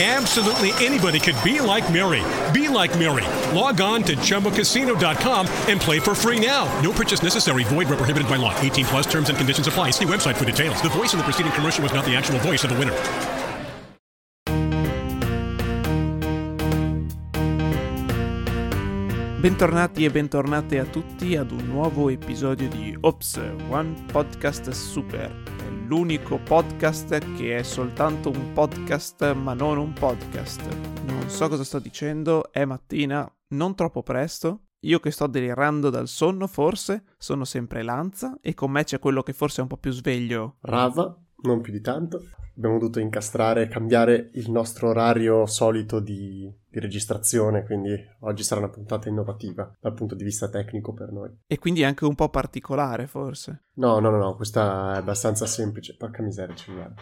Absolutely anybody could be like Mary. Be like Mary. Log on to ChumboCasino.com and play for free now. No purchase necessary. Void where prohibited by law. 18 plus terms and conditions apply. See website for details. The voice in the preceding commercial was not the actual voice of the winner. Bentornati e bentornate a tutti ad un nuovo episodio di Ops, One Podcast Super. L'unico podcast che è soltanto un podcast ma non un podcast. Non so cosa sto dicendo, è mattina, non troppo presto. Io che sto delirando dal sonno, forse, sono sempre Lanza e con me c'è quello che forse è un po' più sveglio. Rava, non più di tanto. Abbiamo dovuto incastrare, cambiare il nostro orario solito di, di, registrazione, quindi oggi sarà una puntata innovativa dal punto di vista tecnico per noi. E quindi anche un po' particolare, forse. No, no, no, no, questa è abbastanza semplice. Porca miseria, cellulare.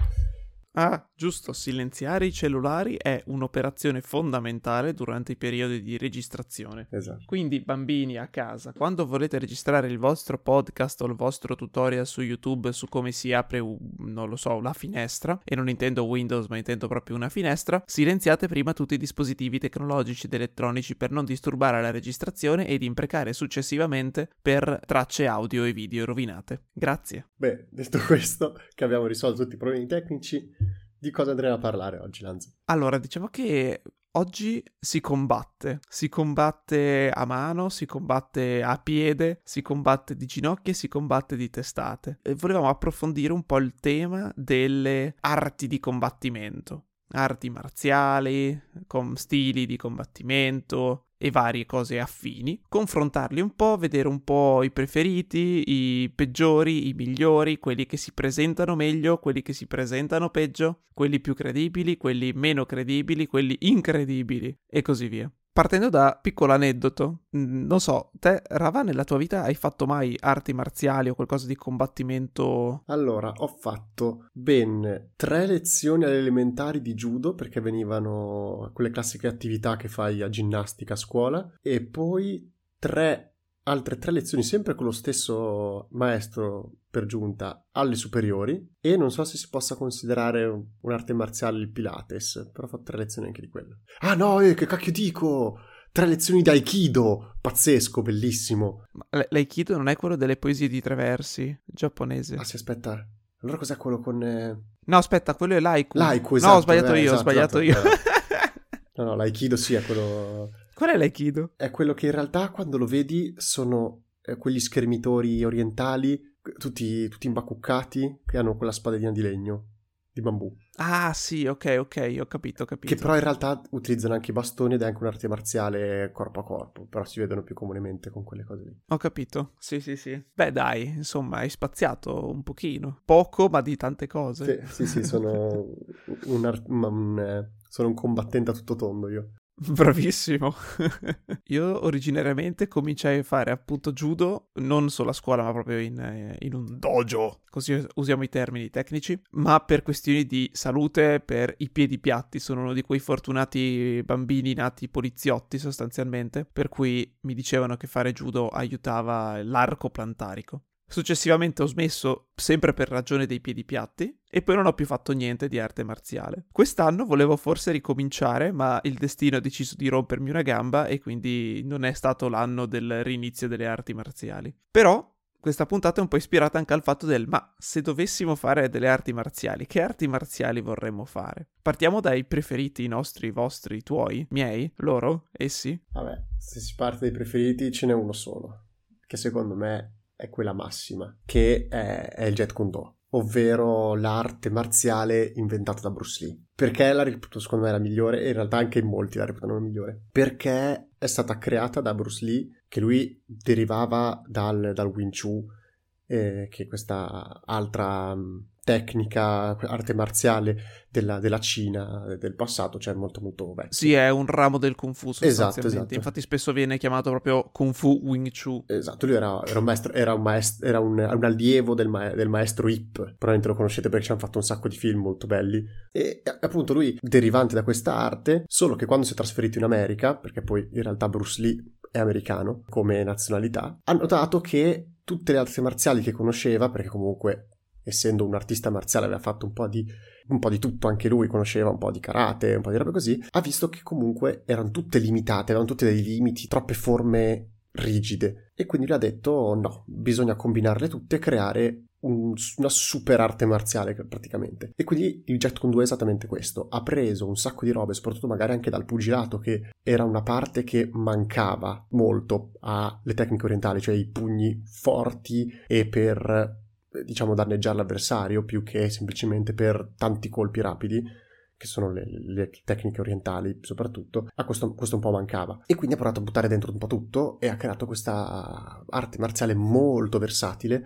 Ah, giusto, silenziare i cellulari è un'operazione fondamentale durante i periodi di registrazione. Esatto. Quindi, bambini a casa, quando volete registrare il vostro podcast o il vostro tutorial su YouTube su come si apre, un, non lo so, la finestra, e non intendo Windows, ma intendo proprio una finestra, silenziate prima tutti i dispositivi tecnologici ed elettronici per non disturbare la registrazione ed imprecare successivamente per tracce audio e video rovinate. Grazie. Beh, detto questo, che abbiamo risolto tutti i problemi tecnici, di cosa andremo a parlare oggi, Lanzo? Allora, diciamo che oggi si combatte. Si combatte a mano, si combatte a piede, si combatte di ginocchia e si combatte di testate. E volevamo approfondire un po' il tema delle arti di combattimento. Arti marziali, con stili di combattimento, e varie cose affini, confrontarli un po', vedere un po' i preferiti, i peggiori, i migliori, quelli che si presentano meglio, quelli che si presentano peggio, quelli più credibili, quelli meno credibili, quelli incredibili e così via. Partendo da piccolo aneddoto, non so, te Rava nella tua vita hai fatto mai arti marziali o qualcosa di combattimento? Allora, ho fatto ben tre lezioni alle elementari di judo perché venivano quelle classiche attività che fai a ginnastica a scuola e poi tre altre tre lezioni sempre con lo stesso maestro per giunta alle superiori e non so se si possa considerare un'arte marziale il Pilates, però ho fatto tre lezioni anche di quello. Ah no, eh, che cacchio dico! Tre lezioni di Aikido! Pazzesco, bellissimo! Ma l'Aikido non è quello delle poesie di tre versi, giapponese. Ah sì, aspetta. Allora cos'è quello con... Eh... No, aspetta, quello è l'Aiku. L'Aiku, esatto. No, ho sbagliato eh, io, esatto, ho sbagliato esatto, io. no, no, l'Aikido sì, è quello... Qual è l'Aikido? È quello che in realtà quando lo vedi sono eh, quegli schermitori orientali, tutti, tutti imbacuccati, che hanno quella spadellina di legno, di bambù. Ah sì, ok, ok, ho capito, ho capito. Che però in realtà utilizzano anche i bastoni ed è anche un'arte marziale corpo a corpo, però si vedono più comunemente con quelle cose lì. Ho capito, sì sì sì. Beh dai, insomma, hai spaziato un pochino. Poco, ma di tante cose. Sì, sì, sì sono un, art- un, eh, sono un combattente a tutto tondo io. Bravissimo. Io originariamente cominciai a fare appunto judo, non solo a scuola, ma proprio in, eh, in, un dojo, così usiamo i termini tecnici, ma per questioni di salute, per i piedi piatti. Sono uno di quei fortunati bambini nati poliziotti sostanzialmente, per cui mi dicevano che fare judo aiutava l'arco plantarico. Successivamente ho smesso sempre per ragione dei piedi piatti e poi non ho più fatto niente di arte marziale. Quest'anno volevo forse ricominciare, ma il destino ha deciso di rompermi una gamba e quindi non è stato l'anno del rinizio delle arti marziali. Però questa puntata è un po' ispirata anche al fatto del ma se dovessimo fare delle arti marziali, che arti marziali vorremmo fare? Partiamo dai preferiti nostri, vostri, tuoi, miei, loro, essi? Vabbè, se si parte dai preferiti ce n'è uno solo, che secondo me è quella massima, che è, è il Jet Kundo. ovvero l'arte marziale inventata da Bruce Lee. Perché la reputo secondo me la migliore e in realtà anche in molti la reputano la migliore. Perché è stata creata da Bruce Lee, che lui derivava dal, dal Wing Chun, eh, che è questa altra tecnica, arte marziale della, della, Cina del passato, cioè molto molto vecchio. Sì, è un ramo del Kung Fu esatto, esatto. Infatti spesso viene chiamato proprio Kung Fu Wing Chun. Esatto, lui era, era un maestro, era, un, maestro, era un, un, allievo del, ma, del, maestro Ip, probabilmente lo conoscete perché ci hanno fatto un sacco di film molto belli. E appunto lui, derivante da questa arte, solo che quando si è trasferito in America, perché poi in realtà Bruce Lee è americano come nazionalità, ha notato che tutte le arti marziali che conosceva, perché comunque essendo un artista marziale aveva fatto un po' di un po' di tutto anche lui, conosceva un po' di karate, un po' di robe così, ha visto che comunque erano tutte limitate, avevano tutte dei limiti, troppe forme rigide. E quindi lui ha detto no, bisogna combinarle tutte e creare un, una super arte marziale praticamente. E quindi il Jet Con 2 è esattamente questo. Ha preso un sacco di robe, soprattutto magari anche dal pugilato, che era una parte che mancava molto alle tecniche orientali, cioè i pugni forti e per diciamo danneggiare l'avversario più che semplicemente per tanti colpi rapidi che sono le, le tecniche orientali soprattutto, a questo, questo, un po' mancava. E quindi ha provato a buttare dentro un po' tutto e ha creato questa arte marziale molto versatile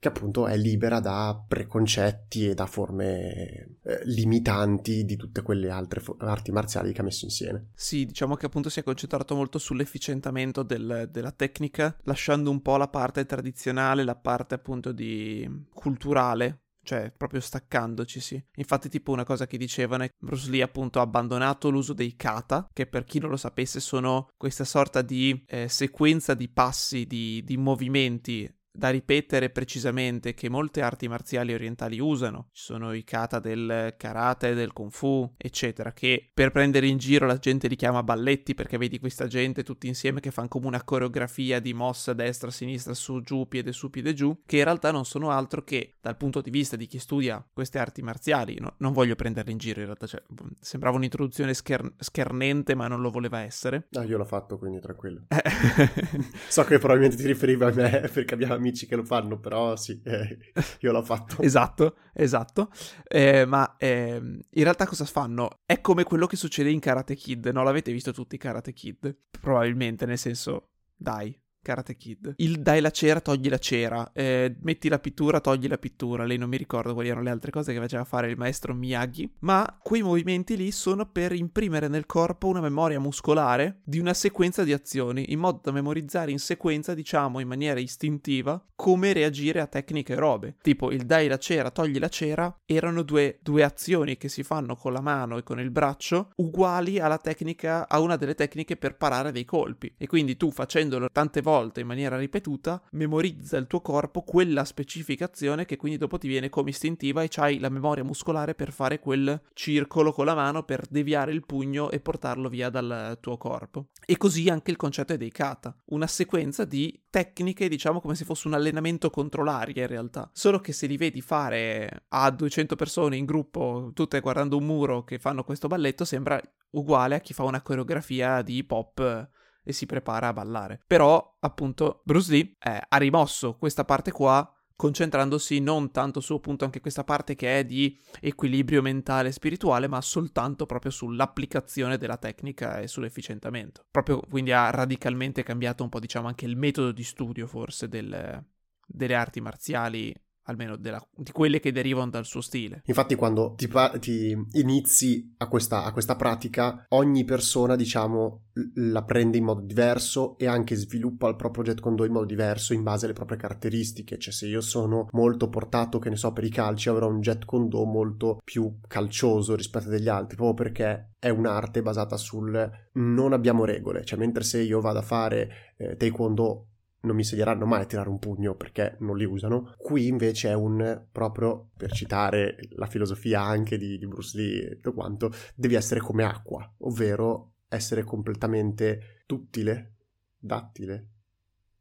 che appunto è libera da preconcetti e da forme eh, limitanti di tutte quelle altre fo- arti marziali che ha messo insieme. Sì, diciamo che appunto si è concentrato molto sull'efficientamento del, della tecnica, lasciando un po' la parte tradizionale, la parte appunto di culturale cioè proprio staccandoci. Infatti, tipo una cosa che dicevano è che Bruce Lee appunto ha abbandonato l'uso dei kata, che per chi non lo sapesse sono questa sorta di eh, sequenza di passi, di, di movimenti da ripetere precisamente che molte arti marziali orientali usano. Ci sono i kata del karate, del kung fu, eccetera, che per prendere in giro la gente li chiama balletti perché vedi questa gente tutti insieme che fanno come una coreografia di mossa destra, sinistra, su, giù, piede su, piede giù, che in realtà non sono altro che dal punto di vista di chi studia queste arti marziali, no, non voglio prenderle in giro in realtà, cioè, sembrava un'introduzione scher- schernente ma non lo voleva essere. Ah, io l'ho fatto quindi tranquillo. so che probabilmente ti riferiva a me perché abbiamo amici che lo fanno, però sì, eh, io l'ho fatto. esatto, esatto. Eh, ma eh, in realtà cosa fanno? È come quello che succede in Karate Kid, no? L'avete visto tutti Karate Kid? Probabilmente, nel senso, dai, Karate Kid. Il dai la cera, togli la cera. Eh, metti la pittura, togli la pittura. Lei non mi ricordo quali erano le altre cose che faceva fare il maestro Miyagi. Ma quei movimenti lì sono per imprimere nel corpo una memoria muscolare di una sequenza di azioni, in modo da memorizzare in sequenza, diciamo in maniera istintiva, come reagire a tecniche e robe. Tipo il dai la cera, togli la cera, erano due, due azioni che si fanno con la mano e con il braccio, uguali alla tecnica, a una delle tecniche per parare dei colpi. E quindi tu facendolo tante volte volte in maniera ripetuta, memorizza il tuo corpo quella specificazione che quindi dopo ti viene come istintiva e c'hai la memoria muscolare per fare quel circolo con la mano per deviare il pugno e portarlo via dal tuo corpo. E così anche il concetto è dei kata, una sequenza di tecniche, diciamo come se fosse un allenamento contro l'aria in realtà. Solo che se li vedi fare a 200 persone in gruppo, tutte guardando un muro che fanno questo balletto, sembra uguale a chi fa una coreografia di hip hop e si prepara a ballare. Però, appunto, Bruce Lee eh, ha rimosso questa parte qua concentrandosi non tanto su appunto anche questa parte che è di equilibrio mentale e spirituale, ma soltanto proprio sull'applicazione della tecnica e sull'efficientamento. Proprio quindi ha radicalmente cambiato un po', diciamo, anche il metodo di studio forse del, delle arti marziali almeno della, di quelle che derivano dal suo stile. Infatti quando ti, ti inizi a questa, a questa, pratica, ogni persona, diciamo, la prende in modo diverso e anche sviluppa il proprio jet con in modo diverso in base alle proprie caratteristiche. Cioè se io sono molto portato, che ne so, per i calci, avrò un jet con molto più calcioso rispetto agli altri, proprio perché è un'arte basata sul non abbiamo regole. Cioè mentre se io vado a fare eh, taekwondo non mi insegneranno mai a tirare un pugno perché non li usano. Qui invece è un proprio, per citare la filosofia anche di, di Bruce Lee e tutto quanto, devi essere come acqua, ovvero essere completamente duttile, dattile,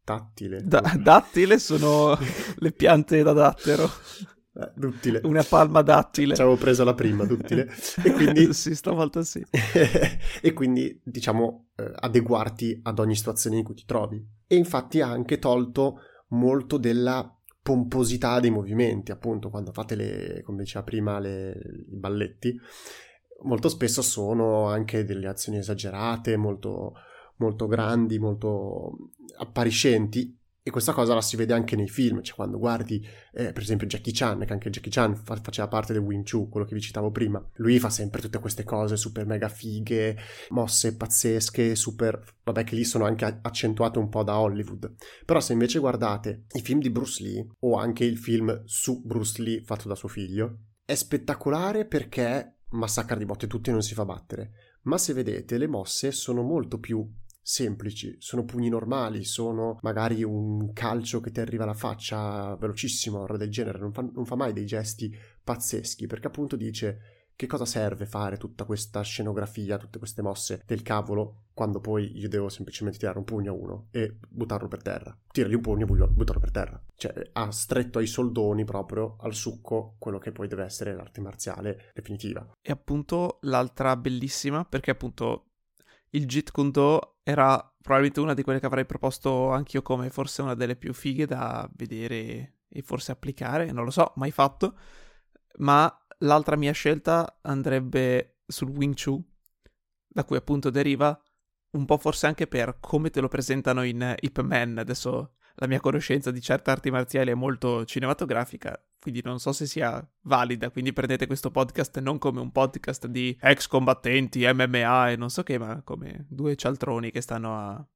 tattile. Da- dattile sono le piante da dattero. Eh, duttile. Una palma dattile. Ci avevo preso la prima, duttile. e quindi... sì, stavolta sì. e quindi, diciamo, eh, adeguarti ad ogni situazione in cui ti trovi. E infatti ha anche tolto molto della pomposità dei movimenti, appunto, quando fate le, come diceva prima, le, i balletti, molto spesso sono anche delle azioni esagerate, molto, molto grandi, molto appariscenti e questa cosa la si vede anche nei film, cioè quando guardi eh, per esempio Jackie Chan, che anche Jackie Chan fa- faceva parte del Wing Chun, quello che vi citavo prima, lui fa sempre tutte queste cose super mega fighe, mosse pazzesche, super... vabbè che lì sono anche accentuate un po' da Hollywood. Però se invece guardate i film di Bruce Lee, o anche il film su Bruce Lee fatto da suo figlio, è spettacolare perché massacra di botte tutti e non si fa battere. Ma se vedete, le mosse sono molto più semplici, sono pugni normali, sono magari un calcio che ti arriva alla faccia velocissimo, roba del genere, non fa, non fa mai dei gesti pazzeschi, perché appunto dice che cosa serve fare tutta questa scenografia, tutte queste mosse del cavolo, quando poi io devo semplicemente tirare un pugno a uno e buttarlo per terra. Tirargli un pugno e buttarlo per terra. Cioè, ha stretto ai soldoni proprio al succo quello che poi deve essere l'arte marziale definitiva. E appunto l'altra bellissima, perché appunto il Jeet Kune Do era probabilmente una di quelle che avrei proposto anch'io come forse una delle più fighe da vedere e forse applicare, non lo so, mai fatto, ma l'altra mia scelta andrebbe sul Wing Chun, da cui appunto deriva un po' forse anche per come te lo presentano in Ip Man, adesso la mia conoscenza di certe arti marziali è molto cinematografica, quindi non so se sia valida, quindi prendete questo podcast non come un podcast di ex combattenti, MMA e non so che, ma come due cialtroni che stanno a,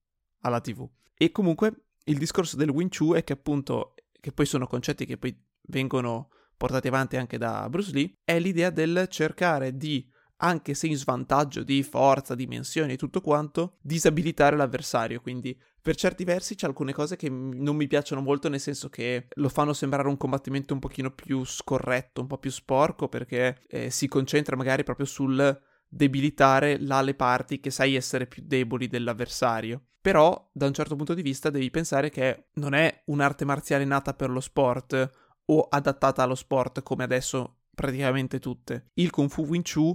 alla tv. E comunque il discorso del Wing Chun è che appunto, che poi sono concetti che poi vengono portati avanti anche da Bruce Lee, è l'idea del cercare di anche se in svantaggio di forza, dimensioni e tutto quanto, disabilitare l'avversario. Quindi per certi versi c'è alcune cose che non mi piacciono molto, nel senso che lo fanno sembrare un combattimento un pochino più scorretto, un po' più sporco, perché eh, si concentra magari proprio sul debilitare là le parti che sai essere più deboli dell'avversario. Però, da un certo punto di vista, devi pensare che non è un'arte marziale nata per lo sport o adattata allo sport come adesso praticamente tutte. Il Kung Fu Wing Chun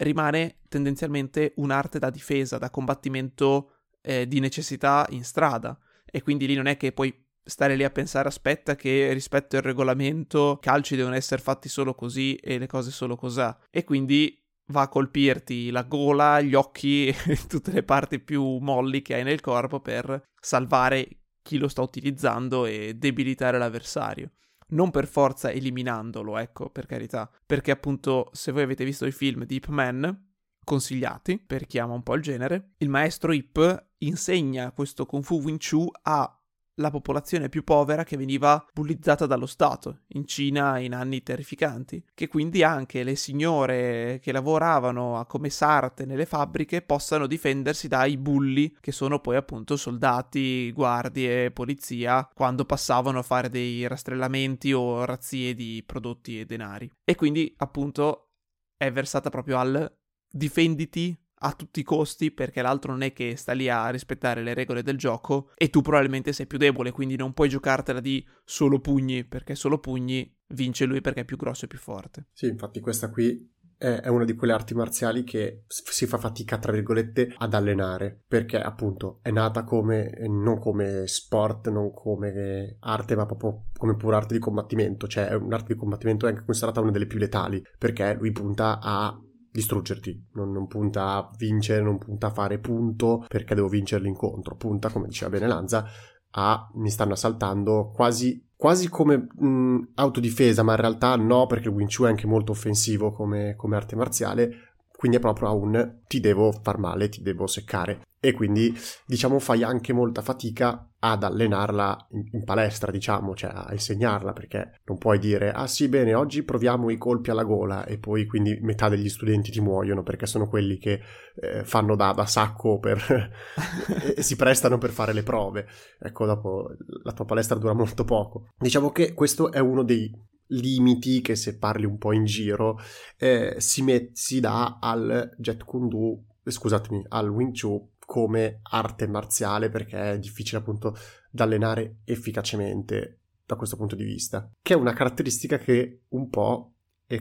rimane tendenzialmente un'arte da difesa, da combattimento eh, di necessità in strada. E quindi lì non è che puoi stare lì a pensare aspetta che rispetto al regolamento i calci devono essere fatti solo così e le cose solo così. E quindi va a colpirti la gola, gli occhi e tutte le parti più molli che hai nel corpo per salvare chi lo sta utilizzando e debilitare l'avversario non per forza eliminandolo, ecco, per carità, perché appunto se voi avete visto i film di Ip Man, consigliati per chi ama un po' il genere, il maestro Ip insegna questo Kung Fu Wing Chun a la popolazione più povera che veniva bullizzata dallo Stato in Cina in anni terrificanti, che quindi anche le signore che lavoravano come sarte nelle fabbriche possano difendersi dai bulli che sono poi appunto soldati, guardie, polizia quando passavano a fare dei rastrellamenti o razzie di prodotti e denari. E quindi appunto è versata proprio al difenditi a tutti i costi perché l'altro non è che sta lì a rispettare le regole del gioco e tu probabilmente sei più debole, quindi non puoi giocartela di solo pugni perché solo pugni vince lui perché è più grosso e più forte. Sì, infatti questa qui è una di quelle arti marziali che si fa fatica, tra virgolette, ad allenare, perché appunto è nata come, non come sport, non come arte, ma proprio come pura arte di combattimento, cioè è un'arte di combattimento anche considerata una delle più letali, perché lui punta a distruggerti, non, non, punta a vincere, non punta a fare punto perché devo vincere l'incontro, punta, come diceva bene Lanza, a mi stanno assaltando quasi, quasi come mh, autodifesa, ma in realtà no, perché il Wing Chun è anche molto offensivo come, come arte marziale, quindi è proprio a un ti devo far male, ti devo seccare. E quindi diciamo fai anche molta fatica ad allenarla in, palestra diciamo cioè a insegnarla perché non puoi dire ah sì bene oggi proviamo i colpi alla gola e poi quindi metà degli studenti ti muoiono perché sono quelli che eh, fanno da, da, sacco per e si prestano per fare le prove. Ecco dopo la tua palestra dura molto poco. Diciamo che questo è uno dei limiti che se parli un po' in giro eh, si, met- si dà al Jet Kundu scusatemi al Wing Chun come arte marziale perché è difficile appunto da allenare efficacemente da questo punto di vista, che è una caratteristica che un po'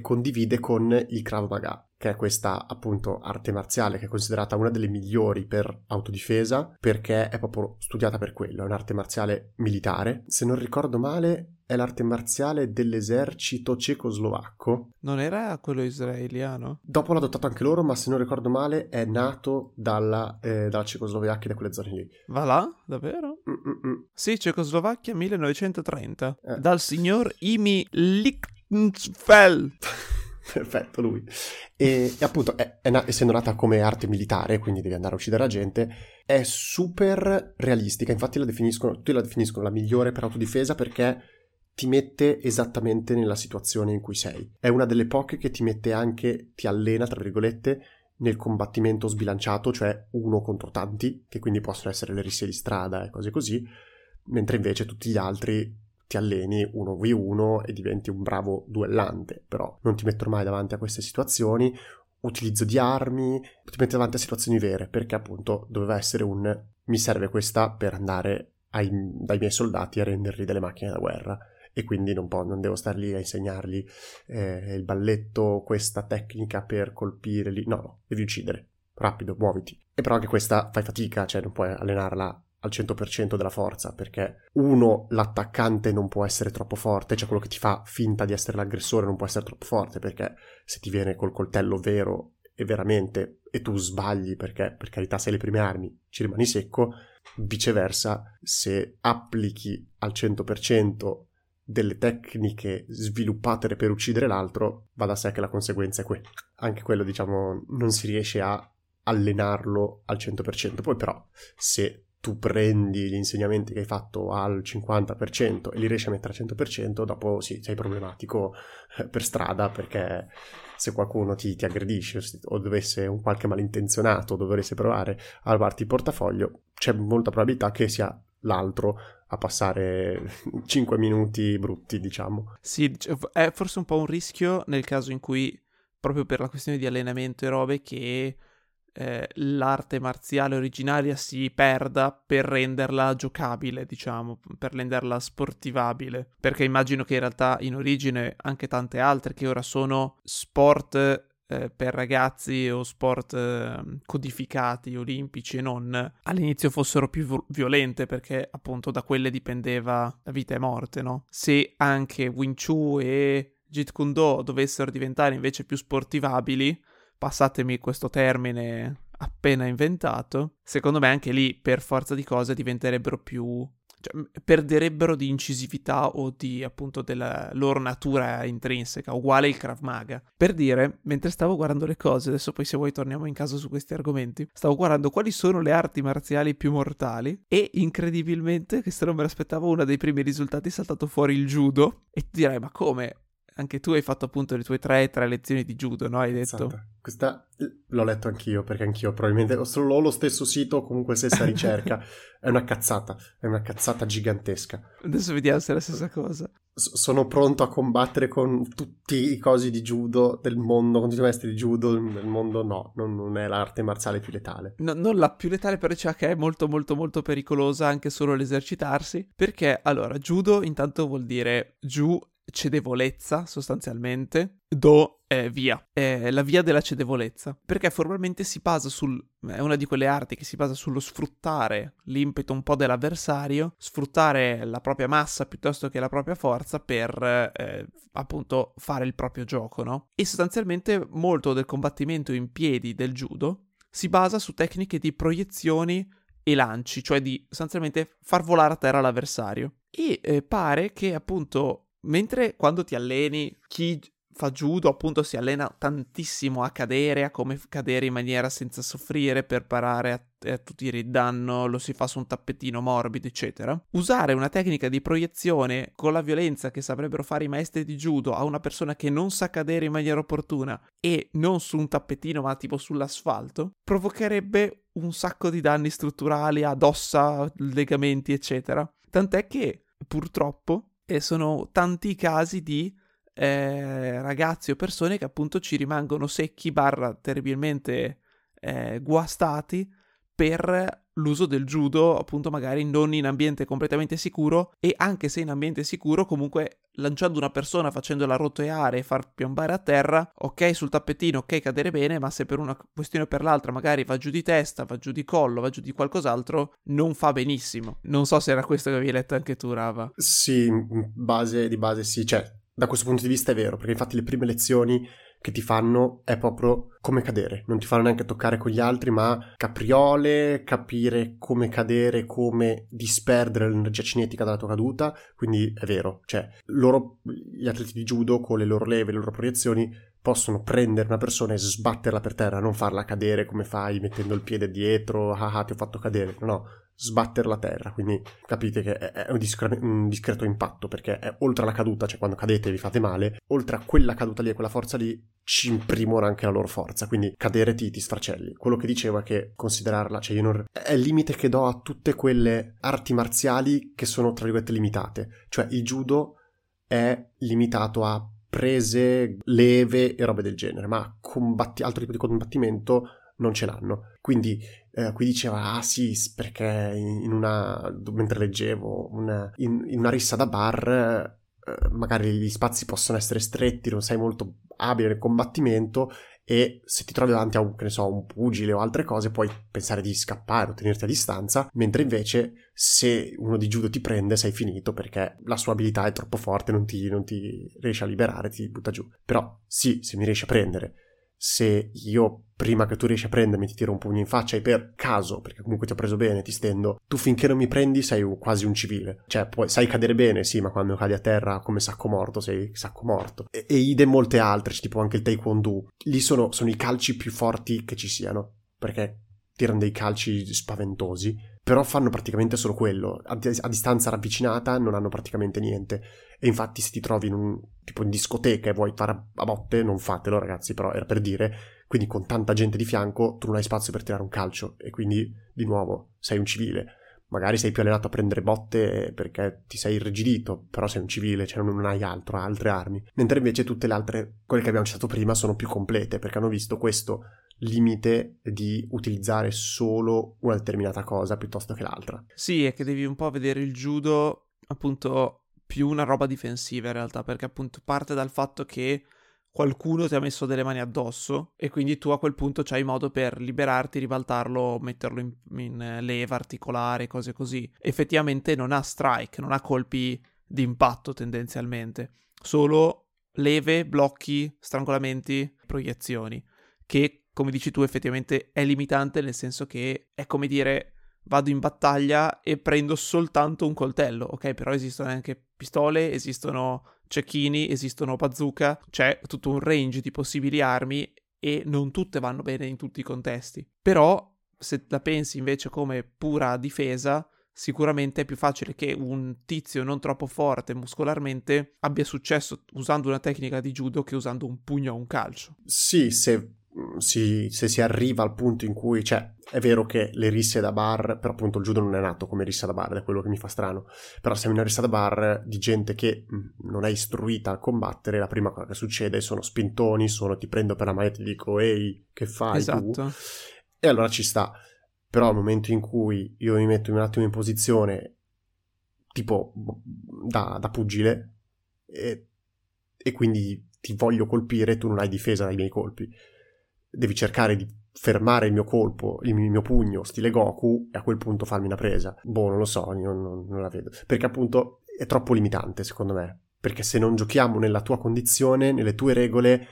condivide con il Krav Maga. Che è questa appunto arte marziale che è considerata una delle migliori per autodifesa perché è proprio studiata per quello, è un'arte marziale militare. Se non ricordo male è l'arte marziale dell'esercito cecoslovacco. Non era quello israeliano? Dopo l'ha adottato anche loro, ma se non ricordo male è nato dalla, eh, dalla Cecoslovacchia da quelle zone lì. Va là? Davvero? Mm-mm-mm. Sì, Cecoslovacchia 1930. Eh. Dal signor Imi Lichtenfeld. Perfetto, lui. E, e appunto, è- è na- essendo nata come arte militare, quindi devi andare a uccidere la gente, è super realistica. Infatti la definiscono, tutti la definiscono la migliore per autodifesa perché ti mette esattamente nella situazione in cui sei. È una delle poche che ti mette anche, ti allena, tra virgolette, nel combattimento sbilanciato, cioè uno contro tanti, che quindi possono essere le risse di strada e cose così, mentre invece tutti gli altri ti alleni 1v1 e diventi un bravo duellante, però non ti mettono mai davanti a queste situazioni, utilizzo di armi, ti metti davanti a situazioni vere, perché appunto doveva essere un mi serve questa per andare ai- dai miei soldati a renderli delle macchine da guerra e quindi non, po- non devo star lì a insegnargli eh, il balletto, questa tecnica per colpire lì, no, no, devi uccidere, rapido, muoviti. E però anche questa fai fatica, cioè non puoi allenarla al 100% della forza, perché uno, l'attaccante non può essere troppo forte, cioè quello che ti fa finta di essere l'aggressore non può essere troppo forte, perché se ti viene col coltello vero e veramente e tu sbagli perché per carità sei le prime armi, ci rimani secco, viceversa, se applichi al 100% delle tecniche sviluppate per uccidere l'altro, va da sé che la conseguenza è quella. Anche quello, diciamo, non si riesce a allenarlo al 100%. Poi però, se tu prendi gli insegnamenti che hai fatto al 50% e li riesci a mettere al 100%, dopo sì, sei problematico eh, per strada perché se qualcuno ti, ti aggredisce o dovesse un qualche malintenzionato dovesse provare a rubarti il portafoglio, c'è molta probabilità che sia l'altro a passare 5 minuti brutti, diciamo. Sì, è forse un po' un rischio nel caso in cui, proprio per la questione di allenamento e robe, che eh, l'arte marziale originaria si perda per renderla giocabile, diciamo, per renderla sportivabile. Perché immagino che in realtà in origine anche tante altre che ora sono sport eh, per ragazzi o sport eh, codificati, olimpici e non, all'inizio fossero più vo- violente perché appunto da quelle dipendeva la vita e morte, no? Se anche Wing Chun e Jeet Kune Do dovessero diventare invece più sportivabili, passatemi questo termine appena inventato, secondo me anche lì per forza di cose diventerebbero più cioè, perderebbero di incisività o di appunto della loro natura intrinseca, uguale il Krav Maga. Per dire, mentre stavo guardando le cose, adesso poi se vuoi torniamo in caso su questi argomenti, stavo guardando quali sono le arti marziali più mortali e incredibilmente, questo non me l'aspettavo, uno dei primi risultati è saltato fuori il judo e ti direi ma come? Anche tu hai fatto appunto le tue tre, tre lezioni di judo, no? Hai detto? Esatto. Questa l'ho letto anch'io, perché anch'io probabilmente ho lo stesso sito o comunque stessa ricerca. è una cazzata, è una cazzata gigantesca. Adesso vediamo se è la stessa cosa. S- sono pronto a combattere con tutti i cosi di judo del mondo, con tutti i maestri di judo del mondo. No, non, non è l'arte marziale più letale. No- non la più letale però c'è che è molto molto molto pericolosa anche solo l'esercitarsi perché allora judo intanto vuol dire giù cedevolezza sostanzialmente do è via. È la via della cedevolezza. Perché formalmente si basa sul è una di quelle arti che si basa sullo sfruttare l'impeto un po' dell'avversario sfruttare la propria massa piuttosto che la propria forza per eh, appunto fare il proprio gioco no? E sostanzialmente molto del combattimento in piedi del judo si basa su tecniche di proiezioni e lanci, cioè di sostanzialmente far volare a terra l'avversario. E eh, pare che appunto, mentre quando ti alleni, chi fa judo appunto si allena tantissimo a cadere, a come cadere in maniera senza soffrire per parare a, a tutire il danno, lo si fa su un tappetino morbido, eccetera. Usare una tecnica di proiezione con la violenza che saprebbero fare i maestri di judo a una persona che non sa cadere in maniera opportuna e non su un tappetino ma tipo sull'asfalto, provocherebbe un sacco di danni strutturali ad ossa, legamenti, eccetera. Tant'è che purtroppo eh, sono tanti i casi di eh, ragazzi o persone che appunto ci rimangono secchi barra terribilmente eh, guastati per l'uso del judo, appunto magari non in ambiente completamente sicuro e anche se in ambiente sicuro comunque lanciando una persona facendola roteare e far piombare a terra, ok sul tappetino, ok cadere bene, ma se per una questione o per l'altra magari va giù di testa, va giù di collo, va giù di qualcos'altro, non fa benissimo. Non so se era questo che avevi letto anche tu, Rava. Sì, base, di base sì, cioè da questo punto di vista è vero, perché infatti le prime lezioni che ti fanno è proprio come cadere, non ti fanno neanche toccare con gli altri, ma capriole, capire come cadere, come disperdere l'energia cinetica dalla tua caduta, quindi è vero, cioè loro, gli atleti di judo con le loro leve, le loro proiezioni possono prendere una persona e sbatterla per terra, non farla cadere come fai mettendo il piede dietro, ah ah ti ho fatto cadere, no, sbatterla a terra, quindi capite che è un, discre- un, discreto impatto perché è oltre alla caduta, cioè quando cadete vi fate male, oltre a quella caduta lì e quella forza lì ci imprimono anche la loro forza, quindi cadere ti, ti sfracelli. Quello che dicevo è che considerarla, cioè io non... è il limite che do a tutte quelle arti marziali che sono tra virgolette limitate, cioè il judo è limitato a prese, leve e robe del genere, ma combatti- altro tipo di combattimento non ce l'hanno. Quindi eh, qui diceva, ah sì, perché in una, mentre leggevo, una, in, in, una rissa da bar, eh, magari gli spazi possono essere stretti, non sei molto abile nel combattimento e se ti trovi davanti a un, so, un pugile o altre cose puoi pensare di scappare o tenerti a distanza, mentre invece se uno di judo ti prende sei finito perché la sua abilità è troppo forte, non ti, non ti riesce a liberare, ti butta giù. Però sì, se mi riesci a prendere se io prima che tu riesci a prendermi ti tiro un pugno in faccia e per caso, perché comunque ti ho preso bene, ti stendo, tu finché non mi prendi sei quasi un civile. Cioè, puoi, sai cadere bene, sì, ma quando cadi a terra come sacco morto sei sacco morto. E, e idem molte altre, tipo anche il taekwondo. Lì sono, sono i calci più forti che ci siano, perché tirano dei calci spaventosi, però fanno praticamente solo quello. A, a distanza ravvicinata non hanno praticamente niente. E infatti se ti trovi in un tipo in discoteca e vuoi fare a botte, non fatelo ragazzi, però era per dire, quindi con tanta gente di fianco tu non hai spazio per tirare un calcio e quindi di nuovo sei un civile. Magari sei più allenato a prendere botte perché ti sei irrigidito, però sei un civile, cioè non hai altro, altre armi. Mentre invece tutte le altre, quelle che abbiamo citato prima, sono più complete perché hanno visto questo limite di utilizzare solo una determinata cosa piuttosto che l'altra. Sì, è che devi un po' vedere il judo appunto più una roba difensiva in realtà, perché appunto parte dal fatto che qualcuno ti ha messo delle mani addosso e quindi tu a quel punto c'hai modo per liberarti, ribaltarlo, metterlo in, in leva, articolare, cose così. Effettivamente non ha strike, non ha colpi di impatto tendenzialmente, solo leve, blocchi, strangolamenti, proiezioni, che come dici tu effettivamente è limitante nel senso che è come dire vado in battaglia e prendo soltanto un coltello, ok? Però esistono anche pistole, esistono cecchini, esistono bazooka, c'è tutto un range di possibili armi e non tutte vanno bene in tutti i contesti. Però se la pensi invece come pura difesa, sicuramente è più facile che un tizio non troppo forte muscolarmente abbia successo usando una tecnica di judo che usando un pugno o un calcio. Sì, se si, se si arriva al punto in cui, cioè, è vero che le risse da bar, però appunto il judo non è nato come rissa da bar, è quello che mi fa strano, però siamo in una rissa da bar di gente che mm, non è istruita a combattere, la prima cosa che succede sono spintoni, sono ti prendo per la mano e ti dico ehi, che fai esatto. tu? E allora ci sta. Però al momento in cui io mi metto un attimo in posizione tipo da, da pugile e, e quindi ti voglio colpire, tu non hai difesa dai miei colpi devi cercare di fermare il mio colpo, il mio pugno, stile Goku, e a quel punto farmi una presa. Boh, non lo so, io non, non la vedo. Perché appunto è troppo limitante, secondo me. Perché se non giochiamo nella tua condizione, nelle tue regole,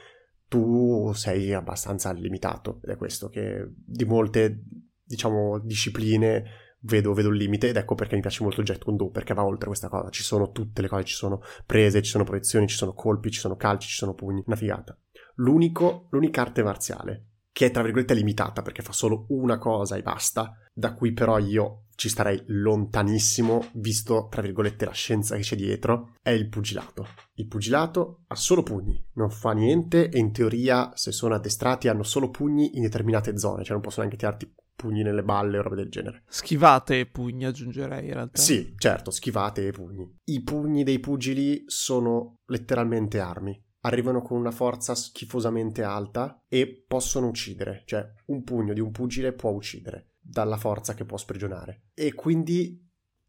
tu sei abbastanza limitato. Ed è questo che di molte, diciamo, discipline vedo, vedo il limite ed ecco perché mi piace molto Jet Kune perché va oltre questa cosa. Ci sono tutte le cose, ci sono prese, ci sono proiezioni, ci sono colpi, ci sono calci, ci sono pugni. Una figata l'unico, l'unica arte marziale che è tra virgolette limitata perché fa solo una cosa e basta, da cui però io ci starei lontanissimo, visto tra virgolette la scienza che c'è dietro, è il pugilato. Il pugilato ha solo pugni, non fa niente e in teoria se sono addestrati hanno solo pugni in determinate zone, cioè non possono neanche tirarti pugni nelle balle o robe del genere. Schivate e pugni aggiungerei in realtà. Sì, certo, schivate e pugni. I pugni dei pugili sono letteralmente armi arrivano con una forza schifosamente alta e possono uccidere, cioè un pugno di un pugile può uccidere. dalla forza che può sprigionare. E quindi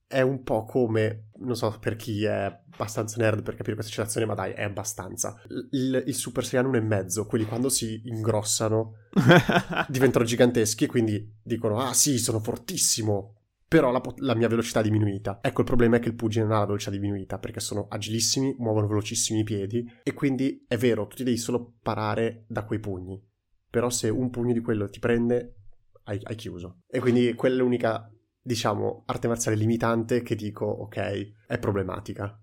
è un po' come, non so per chi è abbastanza nerd per capire questa citazione, ma dai, è abbastanza. Il, il Super Saiyan 1,5, quelli quando si ingrossano diventano giganteschi e quindi dicono, ah sì, sono fortissimo, però la, la, mia velocità è diminuita. Ecco, il problema è che il pugile non ha la velocità diminuita perché sono agilissimi, muovono velocissimi i piedi e quindi è vero, tu ti devi solo parare da quei pugni. Però se un pugno di quello ti prende, hai, hai chiuso. E quindi quella è l'unica, diciamo, arte marziale limitante che dico, ok, è problematica.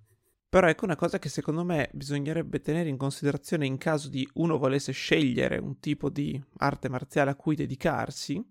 Però ecco una cosa che secondo me bisognerebbe tenere in considerazione in caso di uno volesse scegliere un tipo di arte marziale a cui dedicarsi,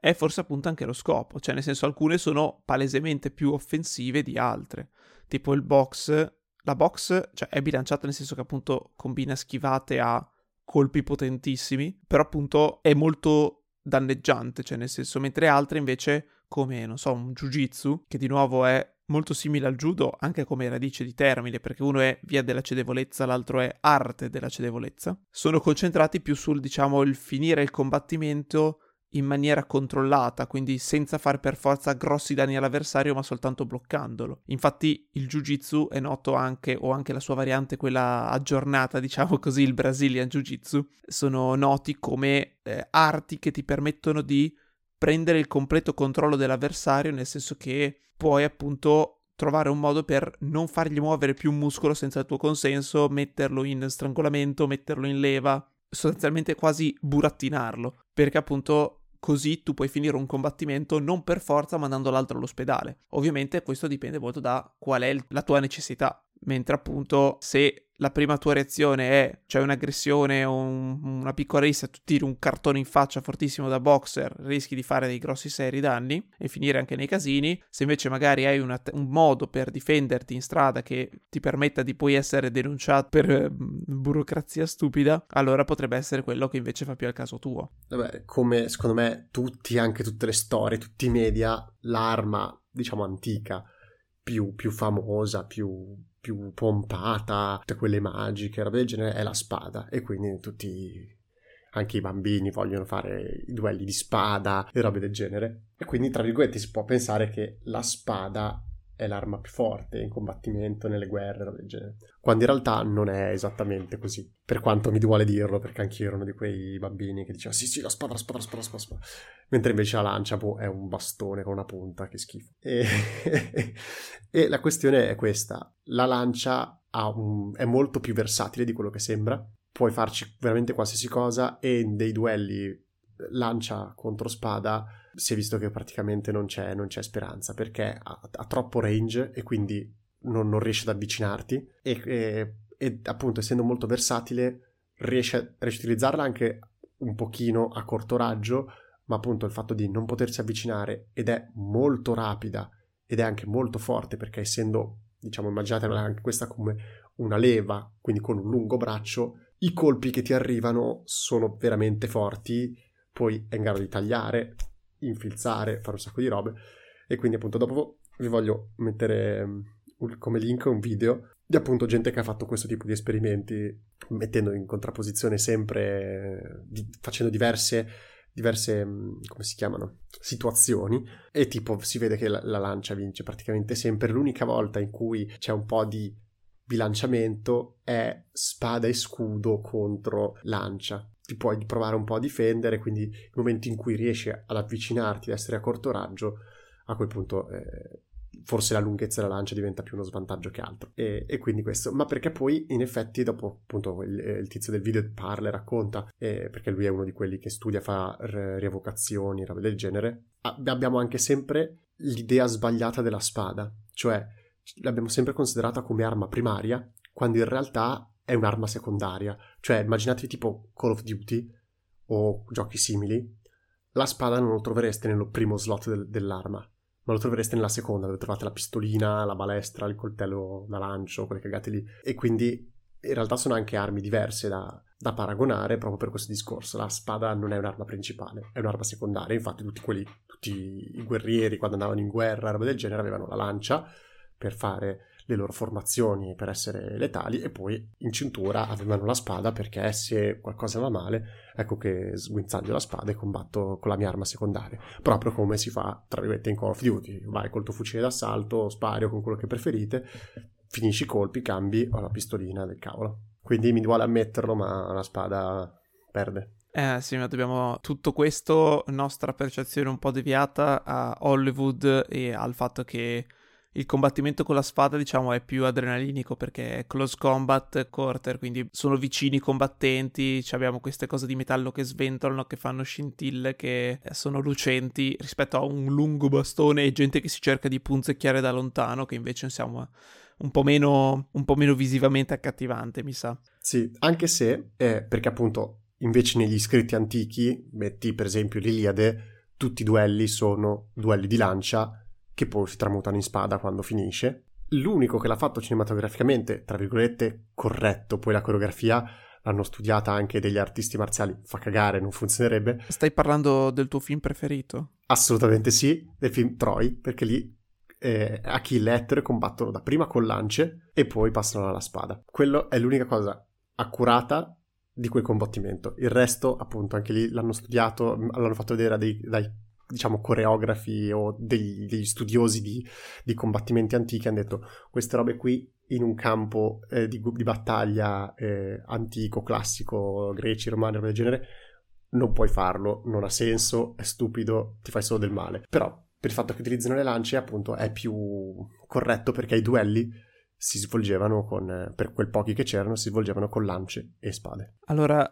è forse appunto anche lo scopo, cioè nel senso alcune sono palesemente più offensive di altre, tipo il box, la box cioè, è bilanciata nel senso che appunto combina schivate a colpi potentissimi, però appunto è molto danneggiante, cioè nel senso mentre altre invece come non so un jiu-jitsu che di nuovo è molto simile al judo anche come radice di termine perché uno è via della cedevolezza l'altro è arte della cedevolezza sono concentrati più sul diciamo il finire il combattimento in maniera controllata, quindi senza fare per forza grossi danni all'avversario, ma soltanto bloccandolo. Infatti il Jiu-Jitsu è noto anche, o anche la sua variante, quella aggiornata, diciamo così, il Brazilian Jiu-Jitsu, sono noti come eh, arti che ti permettono di prendere il completo controllo dell'avversario, nel senso che puoi appunto trovare un modo per non fargli muovere più un muscolo senza il tuo consenso, metterlo in strangolamento, metterlo in leva, sostanzialmente quasi burattinarlo, perché appunto così tu puoi finire un combattimento non per forza mandando l'altro all'ospedale. Ovviamente questo dipende molto da qual è la tua necessità, mentre appunto se la prima tua reazione è c'è un'aggressione o un, una piccola rissa, tu tiri un cartone in faccia fortissimo da boxer, rischi di fare dei grossi seri danni e finire anche nei casini. Se invece magari hai una, un modo per difenderti in strada che ti permetta di poi essere denunciato per eh, burocrazia stupida, allora potrebbe essere quello che invece fa più al caso tuo. Vabbè, come secondo me tutti, anche tutte le storie, tutti i media, l'arma, diciamo, antica, più, più famosa, più più pompata, tutte quelle magiche, roba del genere, è la spada. E quindi tutti, anche i bambini vogliono fare i duelli di spada e robe del genere. E quindi, tra virgolette, si può pensare che la spada è l'arma più forte in combattimento, nelle guerre, del genere. Quando in realtà non è esattamente così. Per quanto mi duole dirlo, perché anch'io ero uno di quei bambini che diceva sì sì, la spada, la spada, la spada, la spada. La spada. Mentre invece la lancia boh, è un bastone con una punta, che schifo. E, e la questione è questa. La lancia un... è molto più versatile di quello che sembra. Puoi farci veramente qualsiasi cosa e in dei duelli lancia contro spada si è visto che praticamente non c'è, non c'è speranza perché ha, ha, troppo range e quindi non, non riesce ad avvicinarti e, e, e, appunto essendo molto versatile riesce, riesce a utilizzarla anche un pochino a corto raggio ma appunto il fatto di non potersi avvicinare ed è molto rapida ed è anche molto forte perché essendo diciamo immaginatela anche questa come una leva quindi con un lungo braccio i colpi che ti arrivano sono veramente forti poi è in grado di tagliare infilzare, fare un sacco di robe. E quindi appunto dopo vi voglio mettere mm, come link un video di appunto gente che ha fatto questo tipo di esperimenti, mettendo in contrapposizione sempre, di, facendo diverse, diverse, mm, come si chiamano, situazioni e tipo si vede che la, la lancia vince praticamente sempre. L'unica volta in cui c'è un po' di bilanciamento è spada e scudo contro lancia ti puoi provare un po' a difendere, quindi nel momento in cui riesci ad avvicinarti, ad essere a corto raggio, a quel punto eh, forse la lunghezza della lancia diventa più uno svantaggio che altro. E, e quindi questo, ma perché poi in effetti dopo appunto il, il tizio del video parla e racconta, eh, perché lui è uno di quelli che studia, fa rievocazioni, robe del genere, abbiamo anche sempre l'idea sbagliata della spada, cioè l'abbiamo sempre considerata come arma primaria, quando in realtà è un'arma secondaria. Cioè, immaginatevi tipo Call of Duty o giochi simili. La spada non lo trovereste nel primo slot del, dell'arma, ma lo trovereste nella seconda, dove trovate la pistolina, la balestra, il coltello da lancio, quelle cagate lì. E quindi in realtà sono anche armi diverse da, da paragonare proprio per questo discorso. La spada non è un'arma principale, è un'arma secondaria. Infatti, tutti quelli, tutti i guerrieri, quando andavano in guerra, roba del genere, avevano la lancia per fare le loro formazioni per essere letali e poi in cintura avevano la spada perché se qualcosa va male ecco che sguinzaglio la spada e combatto con la mia arma secondaria. Proprio come si fa tra virgolette in Call of Duty. Vai col tuo fucile d'assalto spari con quello che preferite finisci i colpi cambi ho la pistolina del cavolo. Quindi mi vuole ammetterlo ma la spada perde. Eh sì, ma dobbiamo tutto questo, nostra percezione un po' deviata a Hollywood e al fatto che il combattimento con la spada, diciamo, è più adrenalinico perché è close combat, quarter, quindi sono vicini i combattenti, abbiamo queste cose di metallo che sventolano, che fanno scintille, che sono lucenti rispetto a un lungo bastone e gente che si cerca di punzecchiare da lontano, che invece siamo un po' meno, un po meno visivamente accattivante, mi sa. Sì, anche se, eh, perché appunto invece negli scritti antichi, metti per esempio l'Iliade, tutti i duelli sono duelli di lancia che poi si tramutano in spada quando finisce. L'unico che l'ha fatto cinematograficamente, tra virgolette, corretto, poi la coreografia l'hanno studiata anche degli artisti marziali, fa cagare, non funzionerebbe. Stai parlando del tuo film preferito? Assolutamente sì, del film Troy, perché lì eh, Achille e Ettore combattono dapprima con lance e poi passano alla spada. Quello è l'unica cosa accurata di quel combattimento. Il resto, appunto, anche lì l'hanno studiato, l'hanno fatto vedere dai, dai diciamo coreografi o degli, degli studiosi di, di, combattimenti antichi hanno detto queste robe qui in un campo eh, di, di, battaglia eh, antico, classico, greci, romani, roba del genere, non puoi farlo, non ha senso, è stupido, ti fai solo del male. Però per il fatto che utilizzano le lance appunto è più corretto perché i duelli si svolgevano con, per quel pochi che c'erano, si svolgevano con lance e spade. Allora,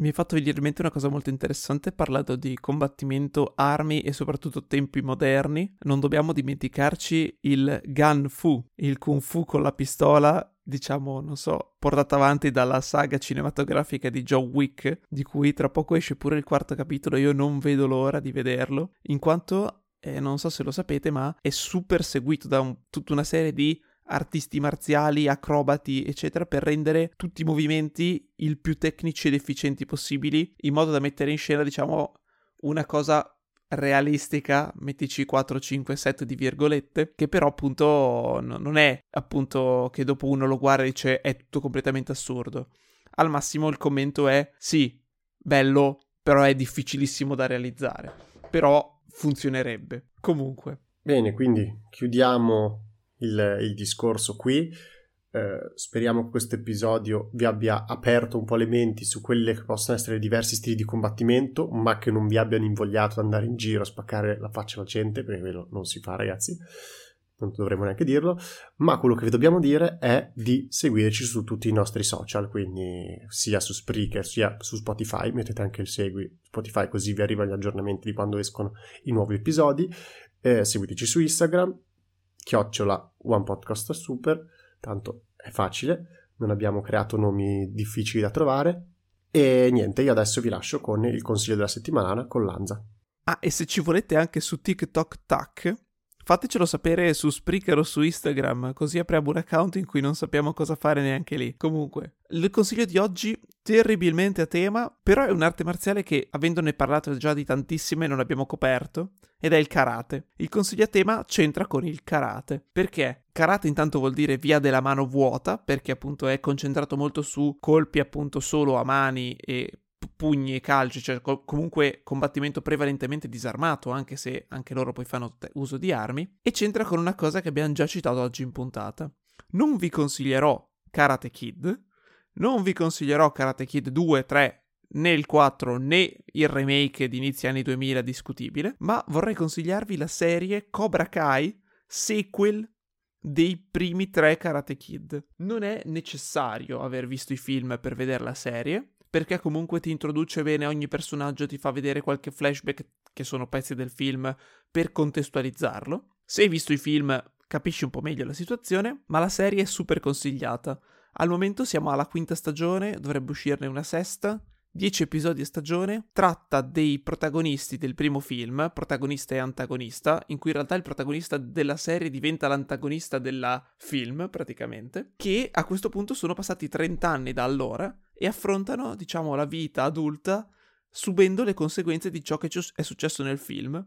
mi hai fatto venire in mente una cosa molto interessante parlando di combattimento, armi e soprattutto tempi moderni. Non dobbiamo dimenticarci il Gun Fu, il Kung Fu con la pistola, diciamo, non so, portata avanti dalla saga cinematografica di John Wick, di cui tra poco esce pure il quarto capitolo io non vedo l'ora di vederlo, in quanto, eh, non so se lo sapete, ma è super seguito da un, tutta una serie di artisti marziali, acrobati, eccetera, per rendere tutti i movimenti il più tecnici ed efficienti possibili, in modo da mettere in scena, diciamo, una cosa realistica, mettici 4, 5, 7 di virgolette, che però appunto no, non è appunto che dopo uno lo guarda e dice è tutto completamente assurdo. Al massimo il commento è sì, bello, però è difficilissimo da realizzare. Però funzionerebbe. Comunque. Bene, quindi chiudiamo il, il discorso qui. Eh, speriamo che questo episodio vi abbia aperto un po' le menti su quelli che possono essere diversi stili di combattimento, ma che non vi abbiano invogliato ad andare in giro a spaccare la faccia alla gente, perché quello non si fa, ragazzi. Non dovremmo neanche dirlo, ma quello che vi dobbiamo dire è di seguirci su tutti i nostri social, quindi sia su Spreaker sia su Spotify, mettete anche il segui Spotify così vi arrivano gli aggiornamenti di quando escono i nuovi episodi, eh, seguiteci su Instagram, chiocciola One Podcast Super, tanto è facile, non abbiamo creato nomi difficili da trovare. E niente, io adesso vi lascio con il consiglio della settimana con Lanza. Ah, e se ci volete anche su TikTok Tac, Fatecelo sapere su Spreaker o su Instagram, così apriamo un account in cui non sappiamo cosa fare neanche lì. Comunque, il consiglio di oggi, terribilmente a tema, però è un'arte marziale che, avendone parlato già di tantissime, non abbiamo coperto, ed è il karate. Il consiglio a tema c'entra con il karate. Perché? Karate intanto vuol dire via della mano vuota, perché appunto è concentrato molto su colpi appunto solo a mani e pugni e calci, cioè co- comunque combattimento prevalentemente disarmato, anche se anche loro poi fanno uso di armi, e c'entra con una cosa che abbiamo già citato oggi in puntata. Non vi consiglierò Karate Kid, non vi consiglierò Karate Kid 2, 3, né il 4 né il remake di inizio anni 2000 discutibile, ma vorrei consigliarvi la serie Cobra Kai, sequel dei primi tre Karate Kid. Non è necessario aver visto i film per vedere la serie, perché comunque ti introduce bene ogni personaggio, ti fa vedere qualche flashback che sono pezzi del film per contestualizzarlo. Se hai visto i film capisci un po' meglio la situazione, ma la serie è super consigliata. Al momento siamo alla quinta stagione, dovrebbe uscirne una sesta, 10 episodi a stagione, tratta dei protagonisti del primo film, protagonista e antagonista, in cui in realtà il protagonista della serie diventa l'antagonista del film, praticamente, che a questo punto sono passati 30 anni da allora e affrontano, diciamo, la vita adulta subendo le conseguenze di ciò che è successo nel film.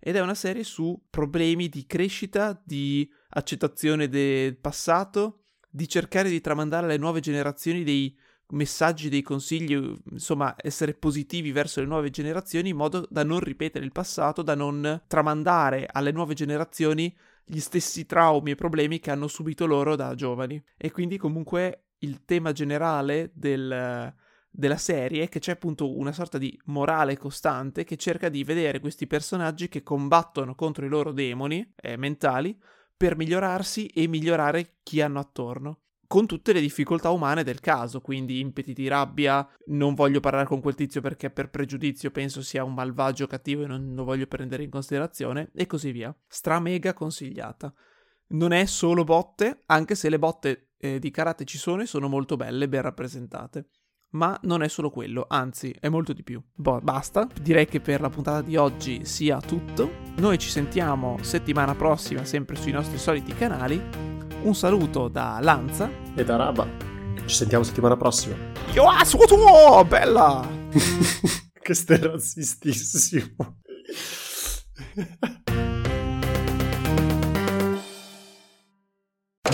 ed è una serie su problemi di crescita, di accettazione del passato, di cercare di tramandare alle nuove generazioni dei messaggi, dei consigli, insomma, essere positivi verso le nuove generazioni in modo da non ripetere il passato, da non tramandare alle nuove generazioni gli stessi traumi e problemi che hanno subito loro da giovani. E quindi comunque il tema generale del, della serie è che c'è appunto una sorta di morale costante che cerca di vedere questi personaggi che combattono contro i loro demoni eh, mentali per migliorarsi e migliorare chi hanno attorno con tutte le difficoltà umane del caso, quindi impeti di rabbia, non voglio parlare con quel tizio perché per pregiudizio penso sia un malvagio cattivo e non lo voglio prendere in considerazione, e così via. Stra mega consigliata. Non è solo botte, anche se le botte eh, di karate ci sono e sono molto belle, ben rappresentate. Ma non è solo quello, anzi è molto di più. Boh, basta, direi che per la puntata di oggi sia tutto. Noi ci sentiamo settimana prossima sempre sui nostri soliti canali un saluto da Lanza e da Raba. Ci sentiamo settimana prossima. Io ascolto, bella! che stai razzistissimo.